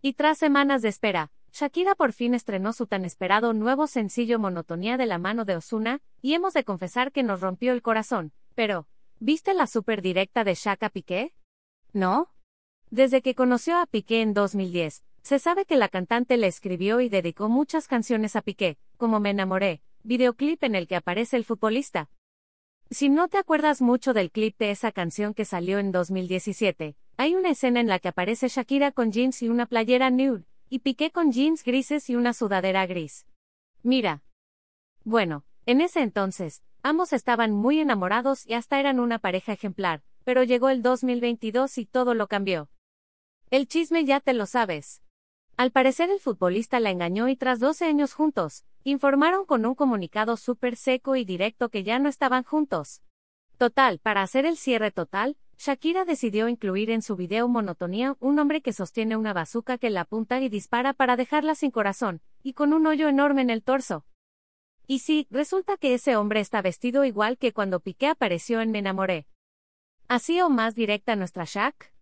Y tras semanas de espera, Shakira por fin estrenó su tan esperado nuevo sencillo Monotonía de la mano de Osuna, y hemos de confesar que nos rompió el corazón. Pero, ¿viste la super directa de Shaka Piqué? ¿No? Desde que conoció a Piqué en 2010, se sabe que la cantante le escribió y dedicó muchas canciones a Piqué, como Me enamoré, videoclip en el que aparece el futbolista. Si no te acuerdas mucho del clip de esa canción que salió en 2017, hay una escena en la que aparece Shakira con jeans y una playera nude, y Piqué con jeans grises y una sudadera gris. Mira. Bueno, en ese entonces, ambos estaban muy enamorados y hasta eran una pareja ejemplar, pero llegó el 2022 y todo lo cambió. El chisme ya te lo sabes. Al parecer el futbolista la engañó y tras 12 años juntos, informaron con un comunicado súper seco y directo que ya no estaban juntos. Total, para hacer el cierre total, Shakira decidió incluir en su video Monotonía un hombre que sostiene una bazuca que la apunta y dispara para dejarla sin corazón, y con un hoyo enorme en el torso. Y sí, resulta que ese hombre está vestido igual que cuando Piqué apareció en Me enamoré. ¿Así o más directa nuestra Shak?